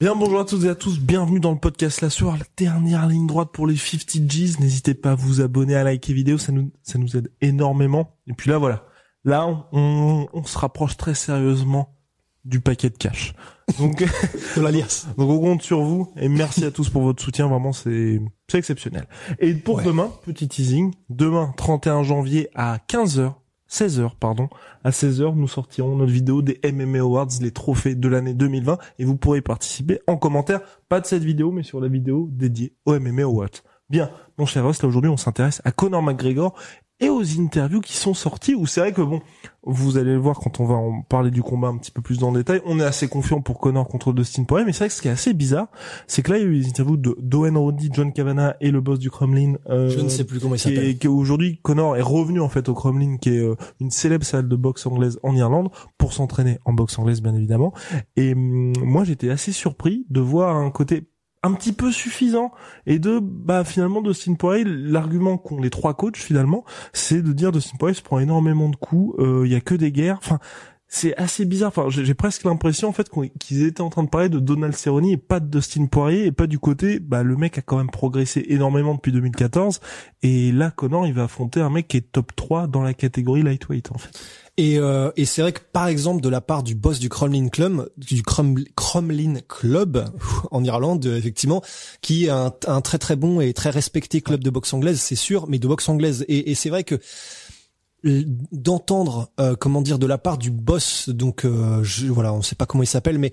Bien bonjour à toutes et à tous, bienvenue dans le podcast La Soir, la dernière ligne droite pour les 50 G's. N'hésitez pas à vous abonner, à liker vidéo, ça nous, ça nous aide énormément. Et puis là voilà, là on, on, se rapproche très sérieusement du paquet de cash. Donc, de l'alias. Donc on compte sur vous et merci à tous pour votre soutien, vraiment c'est c'est exceptionnel. Et pour demain, petit teasing, demain 31 janvier à 15h, 16h, pardon. À 16h, nous sortirons notre vidéo des MMA Awards, les trophées de l'année 2020, et vous pourrez participer en commentaire, pas de cette vidéo, mais sur la vidéo dédiée aux MMA Awards. Bien, mon cher Ross, là aujourd'hui, on s'intéresse à Conor McGregor et aux interviews qui sont sorties où c'est vrai que bon, vous allez le voir quand on va en parler du combat un petit peu plus dans le détail, on est assez confiant pour Connor contre Dustin Poirier, mais c'est vrai que ce qui est assez bizarre, c'est que là il y a eu les interviews de d'Owen Roddy, John Kavanagh et le boss du Kremlin. Euh, Je ne sais plus comment il s'appelle. Et qu'aujourd'hui Connor est revenu en fait au Kremlin, qui est euh, une célèbre salle de boxe anglaise en Irlande, pour s'entraîner en boxe anglaise bien évidemment. Et hum, moi j'étais assez surpris de voir un côté un petit peu suffisant. Et de bah finalement Dustin Poirier l'argument qu'ont les trois coachs finalement c'est de dire Dustin Poirier se prend énormément de coups euh, il y a que des guerres. Enfin c'est assez bizarre. Enfin, j'ai presque l'impression en fait qu'ils étaient en train de parler de Donald Cerrone et pas de Dustin Poirier et pas du côté. Bah, le mec a quand même progressé énormément depuis 2014 et là, Connor, il va affronter un mec qui est top 3 dans la catégorie lightweight en fait. Et, euh, et c'est vrai que par exemple de la part du boss du Cromlin Club, du Cromlin Club en Irlande, effectivement, qui est un, très très bon et très respecté club de boxe anglaise, c'est sûr, mais de boxe anglaise. Et c'est vrai que d'entendre euh, comment dire de la part du boss. Donc euh, voilà on sait pas comment il s'appelle mais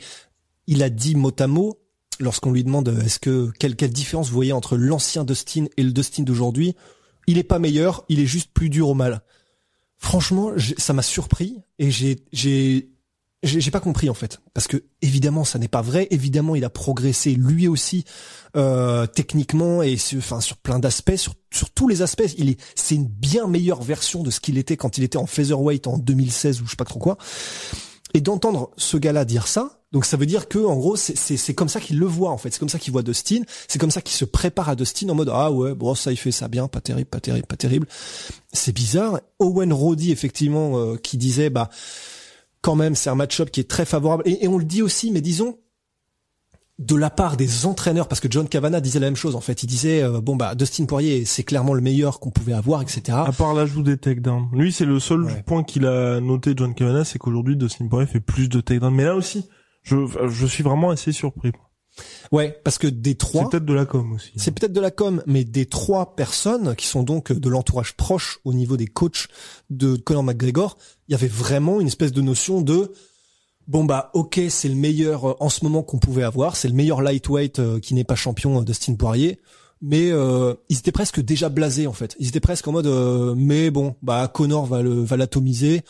il a dit mot à mot lorsqu'on lui demande est-ce que quelle quelle différence vous voyez entre l'ancien Dustin et le Dustin d'aujourd'hui? Il est pas meilleur il est juste plus dur au mal. Franchement ça m'a surpris et j'ai j'ai pas compris en fait. Parce que évidemment ça n'est pas vrai. Évidemment il a progressé lui aussi euh, techniquement et sur, enfin sur plein d'aspects sur sur tous les aspects. Il est c'est une bien meilleure version de ce qu'il était quand il était en featherweight en 2016 ou je sais pas trop quoi. Et d'entendre ce gars-là dire ça donc ça veut dire que en gros c'est comme ça qu'il le voit en fait. C'est comme ça qu'il voit Dustin. C'est comme ça qu'il se prépare à Dustin en mode ah ouais bon ça il fait ça bien pas terrible pas terrible pas terrible. C'est bizarre. Owen Roddy effectivement euh, qui disait bah quand même, c'est un match-up qui est très favorable. Et, on le dit aussi, mais disons, de la part des entraîneurs, parce que John Cavana disait la même chose en fait. Il disait euh, bon bah Dustin Poirier c'est clairement le meilleur qu'on pouvait avoir, etc. À part l'ajout des takedowns. Lui c'est le seul point qu'il a noté John Cavana, c'est qu'aujourd'hui Dustin Poirier fait plus de takedowns. Mais là aussi, je je suis vraiment assez surpris. Ouais, parce que des trois. C'est peut-être de la com aussi. C'est peut-être de la com, mais des trois personnes qui sont donc de l'entourage proche au niveau des coachs de Conor McGregor, il y avait vraiment une espèce de notion de bon bah ok c'est le meilleur euh, en ce moment qu'on pouvait avoir, c'est le meilleur lightweight euh, qui n'est pas champion euh, Dustin Poirier. Mais ils étaient presque déjà blasés en fait. Ils étaient presque en mode mais bon bah Conor va le va l'atomiser.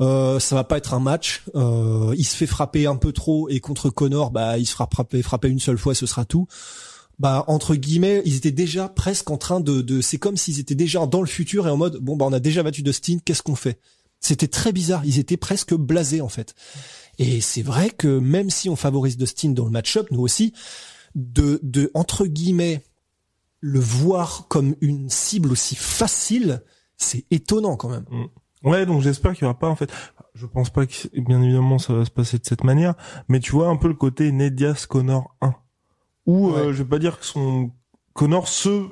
Euh, ça va pas être un match. Euh, il se fait frapper un peu trop et contre Connor, bah il se fera frapper, frapper une seule fois, ce sera tout. Bah entre guillemets, ils étaient déjà presque en train de, de c'est comme s'ils étaient déjà dans le futur et en mode bon bah on a déjà battu Dustin, qu'est-ce qu'on fait? C'était très bizarre. Ils étaient presque blasés en fait. Et c'est vrai que même si on favorise Dustin dans le match-up, nous aussi, de, de entre guillemets le voir comme une cible aussi facile, c'est étonnant quand même. Mm. Ouais, donc j'espère qu'il y aura pas en fait. Je pense pas que bien évidemment ça va se passer de cette manière, mais tu vois un peu le côté Nedias Connor 1 où euh, je vais pas dire que son Connor se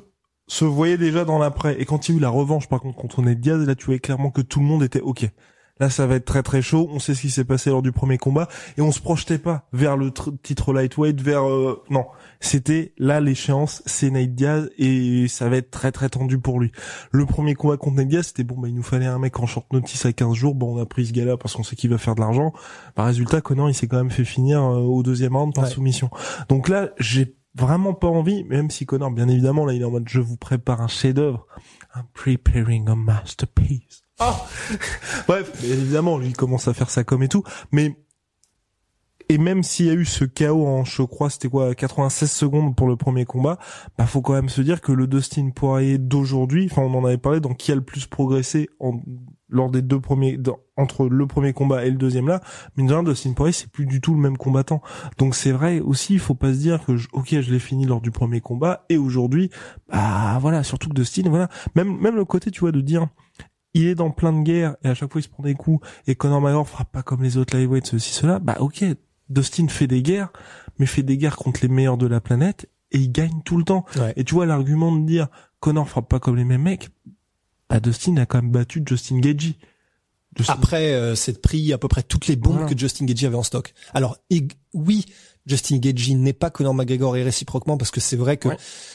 se voyait déjà dans l'après et quand il y a eu la revanche par contre contre Ned là tu voyais clairement que tout le monde était OK. Là, ça va être très très chaud. On sait ce qui s'est passé lors du premier combat et on se projetait pas vers le titre lightweight, vers euh, non. C'était là l'échéance, c'est Nate Diaz et ça va être très très tendu pour lui. Le premier combat contre Nate Diaz, c'était bon, bah il nous fallait un mec en short notice à 15 jours. Bon, on a pris ce gars-là parce qu'on sait qu'il va faire de l'argent. Par résultat, Conan, il s'est quand même fait finir euh, au deuxième round par soumission. Donc là, j'ai vraiment pas envie, même si Connor, bien évidemment, là, il est en mode je vous prépare un chef-d'œuvre. I'm preparing a masterpiece. Oh Bref, évidemment, lui il commence à faire ça comme et tout, mais et même s'il y a eu ce chaos en, je crois, c'était quoi, 96 secondes pour le premier combat, bah faut quand même se dire que le Dustin Poirier d'aujourd'hui, enfin on en avait parlé, donc qui a le plus progressé en, lors des deux premiers, entre le premier combat et le deuxième là, mine de rien, Dustin Poirier c'est plus du tout le même combattant. Donc c'est vrai aussi, il faut pas se dire que ok je l'ai fini lors du premier combat et aujourd'hui, bah voilà, surtout que Dustin, voilà, même même le côté tu vois de dire il est dans plein de guerres et à chaque fois il se prend des coups et Conor McGregor frappe pas comme les autres lightweights ceci cela. Bah ok Dustin fait des guerres mais fait des guerres contre les meilleurs de la planète et il gagne tout le temps. Et tu vois l'argument de dire Conor frappe pas comme les mêmes mecs bah Dustin a quand même battu Justin Gagey. Après euh, c'est pris à peu près toutes les bombes que Justin Gagey avait en stock. Alors oui Justin Gagey n'est pas Conor McGregor et réciproquement parce que c'est vrai que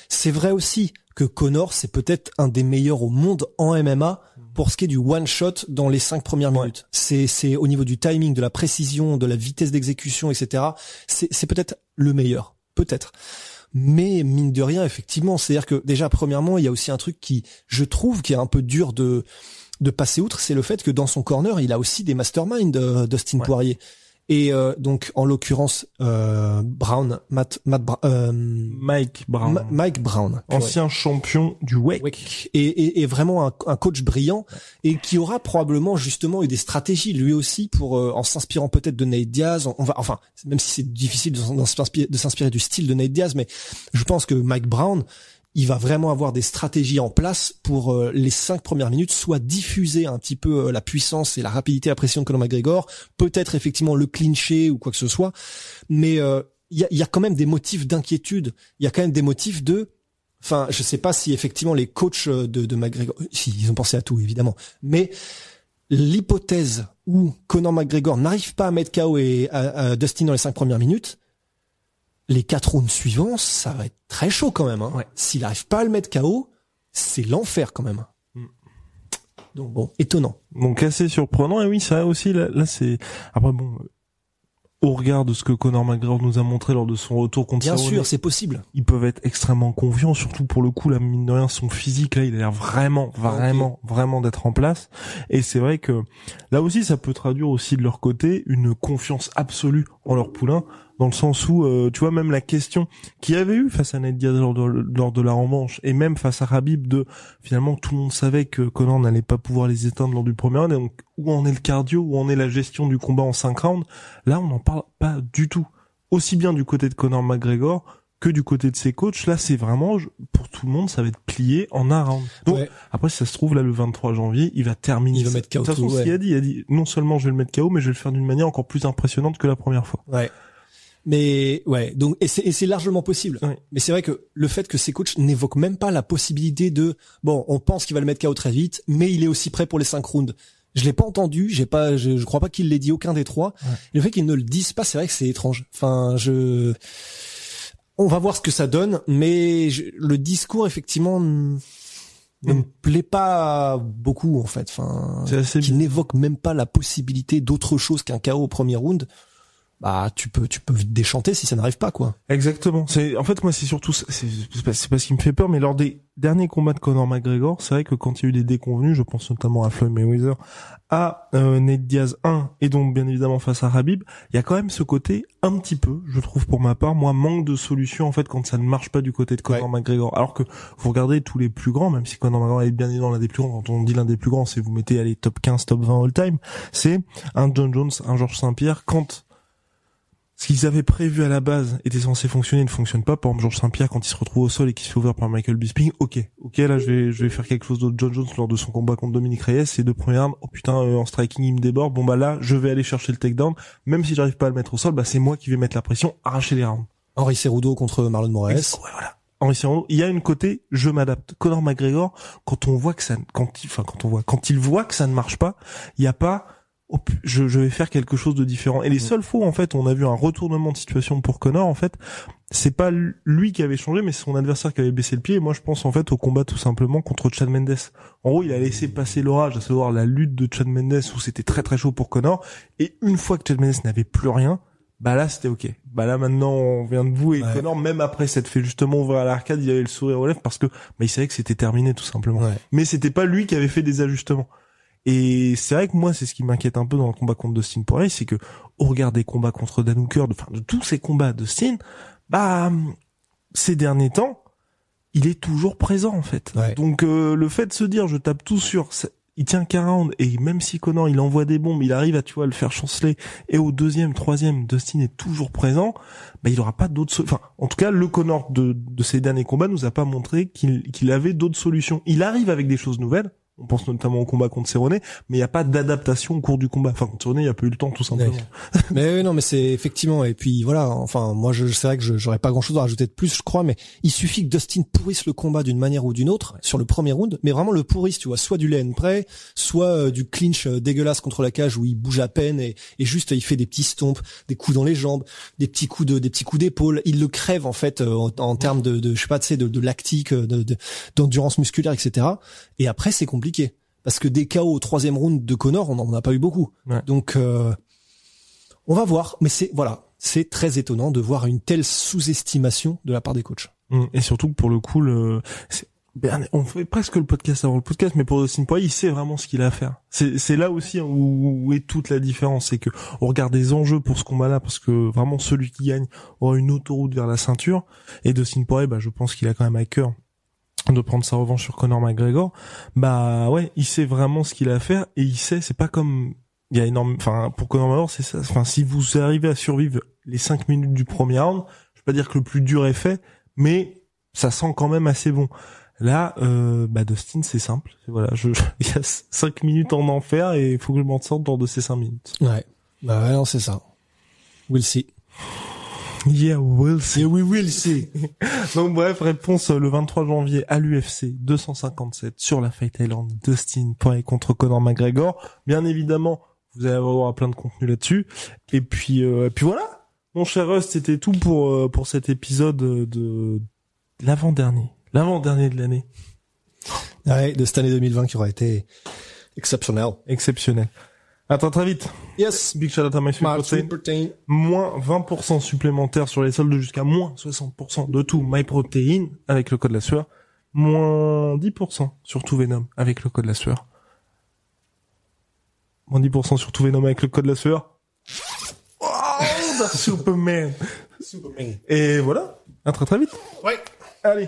c'est vrai aussi que Conor c'est peut-être un des meilleurs au monde en MMA pour ce qui est du one shot dans les cinq premières minutes. C'est c'est au niveau du timing, de la précision, de la vitesse d'exécution, etc. C'est c'est peut-être le meilleur, peut-être. Mais mine de rien, effectivement, c'est-à-dire que déjà premièrement, il y a aussi un truc qui, je trouve, qui est un peu dur de de passer outre, c'est le fait que dans son corner, il a aussi des masterminds, euh, Dustin Poirier. Et euh, donc en l'occurrence euh, Brown, Matt, Matt euh, Mike Brown, Mike Brown, ancien champion du WEC, et, et, et, vraiment un, un, coach brillant et qui aura probablement justement eu des stratégies lui aussi pour euh, en s'inspirant peut-être de Nate Diaz. On, va, enfin même si c'est difficile de s'inspirer du style de Nate Diaz, mais je pense que Mike Brown il va vraiment avoir des stratégies en place pour euh, les cinq premières minutes, soit diffuser un petit peu euh, la puissance et la rapidité à pression de Conor McGregor, peut-être effectivement le clincher ou quoi que ce soit, mais euh, il y, a, y, a, quand même des motifs d'inquiétude, il y a quand même des motifs de, enfin, je sais pas si effectivement les coachs de, de McGregor, si ils ont pensé à tout évidemment, mais l'hypothèse où Conor McGregor n'arrive pas à mettre KO et à Dustin dans les cinq premières minutes, les quatre rounds suivants, ça va être très chaud quand même. Hein. S'il n'arrive pas à le mettre KO, c'est l'enfer quand même. Mm. Donc bon, étonnant. Donc assez surprenant. Et oui, ça aussi, là, là c'est... Après bon, au regard de ce que Conor McGregor nous a montré lors de son retour contre Bien sûr, c'est possible. Ils peuvent être extrêmement confiants, surtout pour le coup, la mine de rien, son physique, là, il a l'air vraiment, vraiment, vraiment d'être en place. Et c'est vrai que là aussi, ça peut traduire aussi de leur côté une confiance absolue en leur poulain dans le sens où, euh, tu vois, même la question qu'il y avait eu face à Ned Diaz lors de, la revanche, et même face à Rabib, de finalement tout le monde savait que Conor n'allait pas pouvoir les éteindre lors du premier round, et donc où en est le cardio, où en est la gestion du combat en cinq rounds, là on n'en parle pas du tout. Aussi bien du côté de Conor McGregor que du côté de ses coachs, là c'est vraiment pour tout le monde ça va être plié en un round. Donc après si ça se trouve là le 23 janvier, il va terminer. Il va mettre KO. De toute façon, ce qu'il a dit, il a dit non seulement je vais le mettre KO, mais je vais le faire d'une manière encore plus impressionnante que la première fois. Ouais. Mais ouais, donc et c'est largement possible. Mais c'est vrai que le fait que ces coachs n'évoquent même pas la possibilité de bon, on pense qu'il va le mettre KO très vite, mais il est aussi prêt pour les cinq rounds. Je l'ai pas entendu, j'ai pas, je, je crois pas qu'il l'ait dit aucun des trois. Le fait qu'ils ne le disent pas, c'est vrai que c'est étrange. Enfin, je, on va voir ce que ça donne, mais le discours effectivement ne me plaît pas beaucoup en fait. Enfin, qui n'évoque même pas la possibilité d'autre chose qu'un KO au premier round bah tu peux tu peux déchanter si ça n'arrive pas quoi. Exactement. C'est en fait moi c'est surtout c'est pas, pas ce qui me fait peur mais lors des derniers combats de Conor McGregor, c'est vrai que quand il y a eu des déconvenus, je pense notamment à Floyd Mayweather, à euh, Nate Diaz 1 et donc bien évidemment face à Habib, il y a quand même ce côté un petit peu, je trouve pour ma part, moi manque de solution en fait quand ça ne marche pas du côté de Conor McGregor. Alors que vous regardez tous les plus grands, même si Conor McGregor est bien évidemment l'un des plus grands, quand on dit l'un des plus grands, c'est vous mettez les top 15, top 20 all time, c'est un John Jones, un George Saint-Pierre quand ce qu'ils avaient prévu à la base était censé fonctionner ne fonctionne pas. Par exemple, Georges Saint-Pierre, quand il se retrouve au sol et qu'il se fait ouvrir par Michael Bisping, ok, ok, là, je vais, je vais faire quelque chose d'autre. John Jones, lors de son combat contre Dominique Reyes, c'est deux premières armes, oh putain, euh, en striking, il me déborde, bon bah là, je vais aller chercher le takedown, même si j'arrive pas à le mettre au sol, bah c'est moi qui vais mettre la pression, arracher les rounds. Henri Cerudo contre Marlon Moraes. Ouais, voilà. Henri Cerudo, il y a une côté, je m'adapte. Conor McGregor, quand on voit que ça, quand il, enfin, quand on voit, quand il voit que ça ne marche pas, il y a pas, je, je, vais faire quelque chose de différent. Et les mm. seules fois en fait on a vu un retournement de situation pour Connor en fait, c'est pas lui qui avait changé, mais c'est son adversaire qui avait baissé le pied. Et moi je pense en fait au combat tout simplement contre Chad Mendes. En gros il a laissé passer l'orage, à savoir la lutte de Chad Mendes où c'était très très chaud pour Connor. Et une fois que Chad Mendes n'avait plus rien, bah là c'était ok. Bah là maintenant on vient de vous et Connor même après s'être fait justement ouvrir à l'arcade, il avait le sourire aux lèvres parce que bah, il savait que c'était terminé tout simplement. Mais c'était pas lui qui avait fait des ajustements. Et c'est vrai que moi, c'est ce qui m'inquiète un peu dans le combat contre Dustin Poirier, c'est que au regard des combats contre Dan Hooker, de, enfin, de tous ces combats de Dustin, bah, ces derniers temps, il est toujours présent en fait. Donc euh, le fait de se dire je tape tout sur il tient qu'un round et même si Connor il envoie des bombes, il arrive à tu vois le faire chanceler et au deuxième, troisième, Dustin est toujours présent, bah il aura pas d'autres enfin en tout cas le Connor de, de ces derniers combats nous a pas montré qu'il qu'il avait d'autres solutions. Il arrive avec des choses nouvelles, on pense notamment au combat contre Cerrone, mais il n'y a pas d'adaptation au cours du combat. Enfin, contre Cerrone, il n'y a pas eu le temps, tout simplement. mais non, mais c'est effectivement. Et puis voilà. Enfin, moi, je, c'est vrai que j'aurais pas grand-chose à rajouter de plus, je crois. Mais il suffit que Dustin pourrisse le combat d'une manière ou d'une autre sur le premier round, mais vraiment le pourrisse, tu vois, soit du lane près, soit euh, du clinch euh, dégueulasse contre la cage où il bouge à peine et, et juste il fait des petits stompes, des coups dans les jambes, des petits coups de, des petits coups d'épaule. Il le crève en fait euh, en, termes de, de, je sais pas, tu sais, de, de lactique, de, d'endurance musculaire, etc. Et après, c'est compliqué parce que des KO au troisième round de Connor, on n'en a pas eu beaucoup. Donc, euh, on va voir. Mais c'est voilà, c'est très étonnant de voir une telle sous-estimation de la part des coachs. Mmh. Et surtout pour le coup, le, on fait presque le podcast avant le podcast, mais pour Dustin Poirier, il sait vraiment ce qu'il a à faire. C'est là aussi où, est toute la différence, c'est que on regarde des enjeux pour ce combat-là, parce que vraiment celui qui gagne aura une autoroute vers la ceinture. Et Dustin Poirier, bah, je pense qu'il a quand même à cœur de prendre sa revanche sur Conor McGregor, bah ouais, il sait vraiment ce qu'il a à faire et il sait, c'est pas comme il y a énorme, enfin pour Conor McGregor c'est ça, enfin si vous arrivez à survivre les cinq minutes du premier round, je vais pas dire que le plus dur est fait, mais ça sent quand même assez bon. Là, euh, bah Dustin c'est simple, voilà, je, il y a cinq minutes en enfer et il faut que je m'en sorte dans de ces cinq minutes. Ouais, bah ouais non c'est ça. We'll see. Yeah, we'll see. we will see. Donc bref, réponse euh, le 23 janvier à l'UFC 257 sur la Fight Island. Dustin Poirier contre Conor McGregor. Bien évidemment, vous allez avoir plein de contenu là-dessus. Et puis, euh, et puis voilà. Mon cher Rust, c'était tout pour euh, pour cet épisode de l'avant-dernier, l'avant-dernier de l'année. Ouais, de cette année 2020 qui aura été exceptionnel. Exceptionnel. Attends très vite. Yes. Big shout out à My Sweet Protein. Moins 20% supplémentaire sur les soldes jusqu'à moins 60% de tout My Protein avec le code la sueur. Moins 10% sur tout Venom avec le code la sueur. Moins 10% sur tout Venom avec le code la sueur. Oh, Superman. Superman. Et voilà. À très très vite. Ouais. Allez.